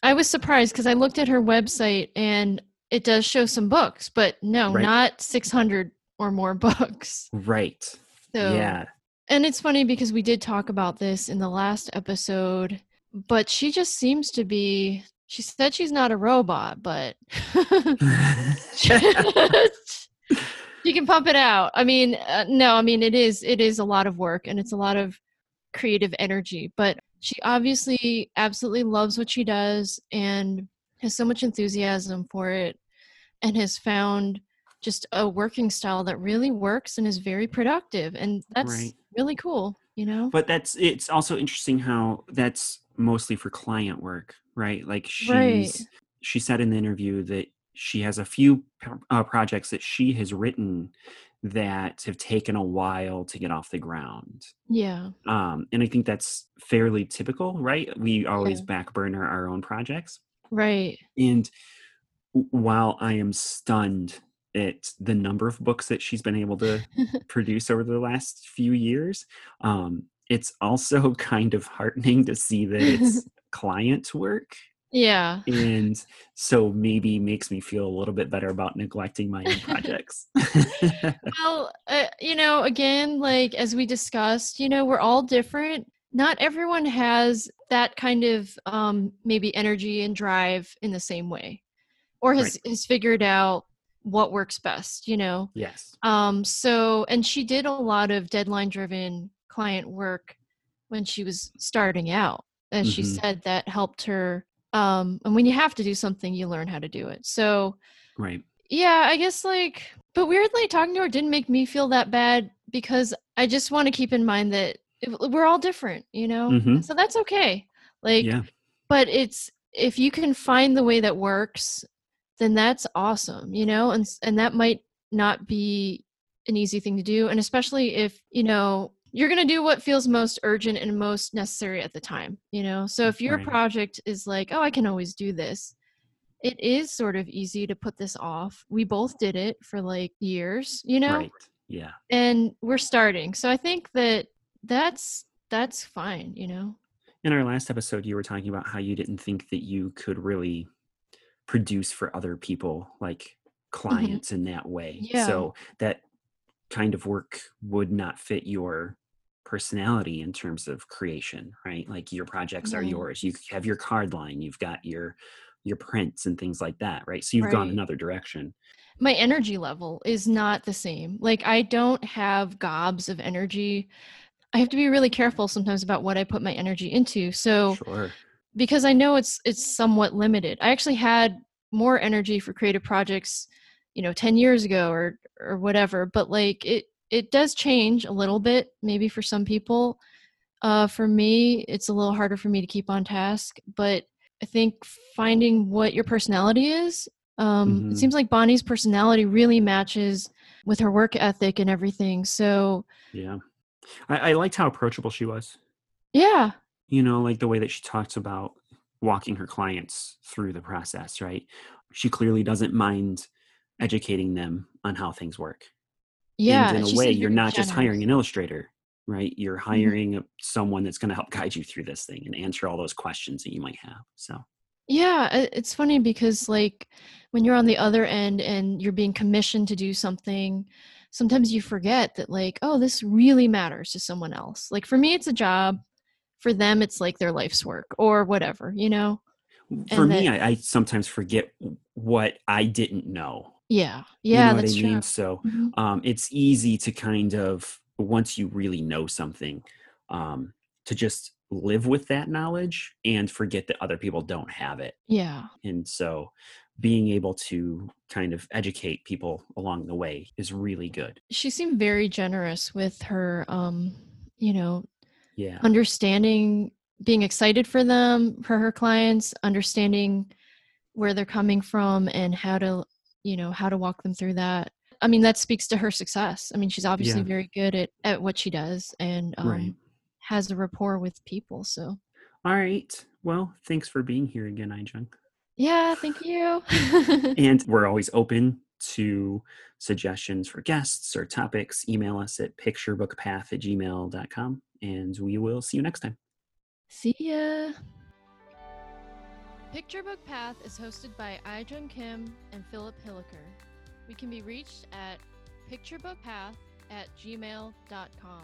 I was surprised because I looked at her website and it does show some books, but no, Right. not 600 or more books. Right. So, yeah. and it's funny because we did talk about this in the last episode, but she just seems to be, she said she's not a robot, but she can pump it out. I mean, uh, no, I mean, it is, it is a lot of work and it's a lot of creative energy, but she obviously absolutely loves what she does and has so much enthusiasm for it and has found just a working style that really works and is very productive and that's Right. really cool you know but that's it's also interesting how that's mostly for client work, right? Like she's Right. she said in the interview that she has a few uh, projects that she has written that have taken a while to get off the ground. yeah Um, and I think that's fairly typical, right? We always Yeah. back burner our own projects. right And while I am stunned at the number of books that she's been able to produce over the last few years, um, it's also kind of heartening to see that it's client work. yeah And so maybe makes me feel a little bit better about neglecting my own projects. well uh, you know again like as we discussed you know we're all different not everyone has that kind of um maybe energy and drive in the same way or has has figured out what works best you know yes. um so and she did a lot of deadline driven client work when she was starting out And she Mhm. said that helped her um and when you have to do something you learn how to do it so Right. yeah i guess like but weirdly talking to her didn't make me feel that bad because i just want to keep in mind that we're all different you know Mhm. so that's okay like Yeah. but it's if you can find the way that works then that's awesome you know and and that might not be an easy thing to do and especially if you know you're going to do what feels most urgent and most necessary at the time, you know? So if your Right. project is like, oh, I can always do this, it is sort of easy to put this off. We both did it for like years, you know? Right. Yeah. And we're starting. So I think that that's that's fine, you know? In our last episode, you were talking about how you didn't think that you could really produce for other people, like clients, in that way. Mm-hmm. Yeah. So that kind of work would not fit your personality in terms of creation, right? Like your projects are yours. You have your card line, you've got your your prints and things like that, right? So you've gone another direction. my energy level is not the same. Like I don't have gobs of energy. I have to be really careful sometimes about what I put my energy into. So Sure. because I know it's it's somewhat limited. I actually had more energy for creative projects, you know, 10 years ago or or whatever, but like it it does change a little bit maybe for some people. Uh for me, it's a little harder for me to keep on task, but I think finding what your personality is um, Mhm. It seems like Bonnie's personality really matches with her work ethic and everything. So, Yeah. I, I liked how approachable she was. yeah, you know like the way that she talks about walking her clients through the process right she clearly doesn't mind educating them on how things work yeah. and in a way you're not just hiring an illustrator right you're Mm-hmm. hiring someone that's going to help guide you through this thing and answer all those questions that you might have so Yeah, it's funny because like when you're on the other end and you're being commissioned to do something, sometimes you forget that like, oh, this really matters to someone else. Like for me, it's a job. For them, it's like their life's work or whatever, you know? for And me that- I, I sometimes forget what i didn't know Yeah, you yeah, know what that's i true. mean so Mhm. um, it's easy to kind of once you really know something um, to just live with that knowledge and forget that other people don't have it. Yeah, and so being able to kind of educate people along the way is really good. She seemed very generous with her, um, you know, yeah. understanding being excited for them for her clients understanding where they're coming from and how to you know how to walk them through that. I mean that speaks to her success. I mean she's obviously Yeah. very good at, at what she does and um, Right. has a rapport with people so. All right. Well thanks for being here again ijunk yeah thank you. And we're always open to suggestions for guests or topics. Email us at picturebookpath at gmail.com and we will see you next time. See ya picture book path is hosted by Eujin kim and philip hilliker. We can be reached at picturebookpath at gmail.com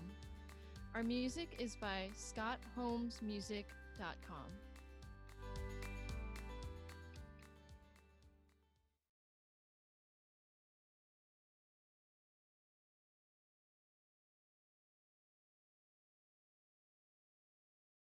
our music is by scottholmesmusic.com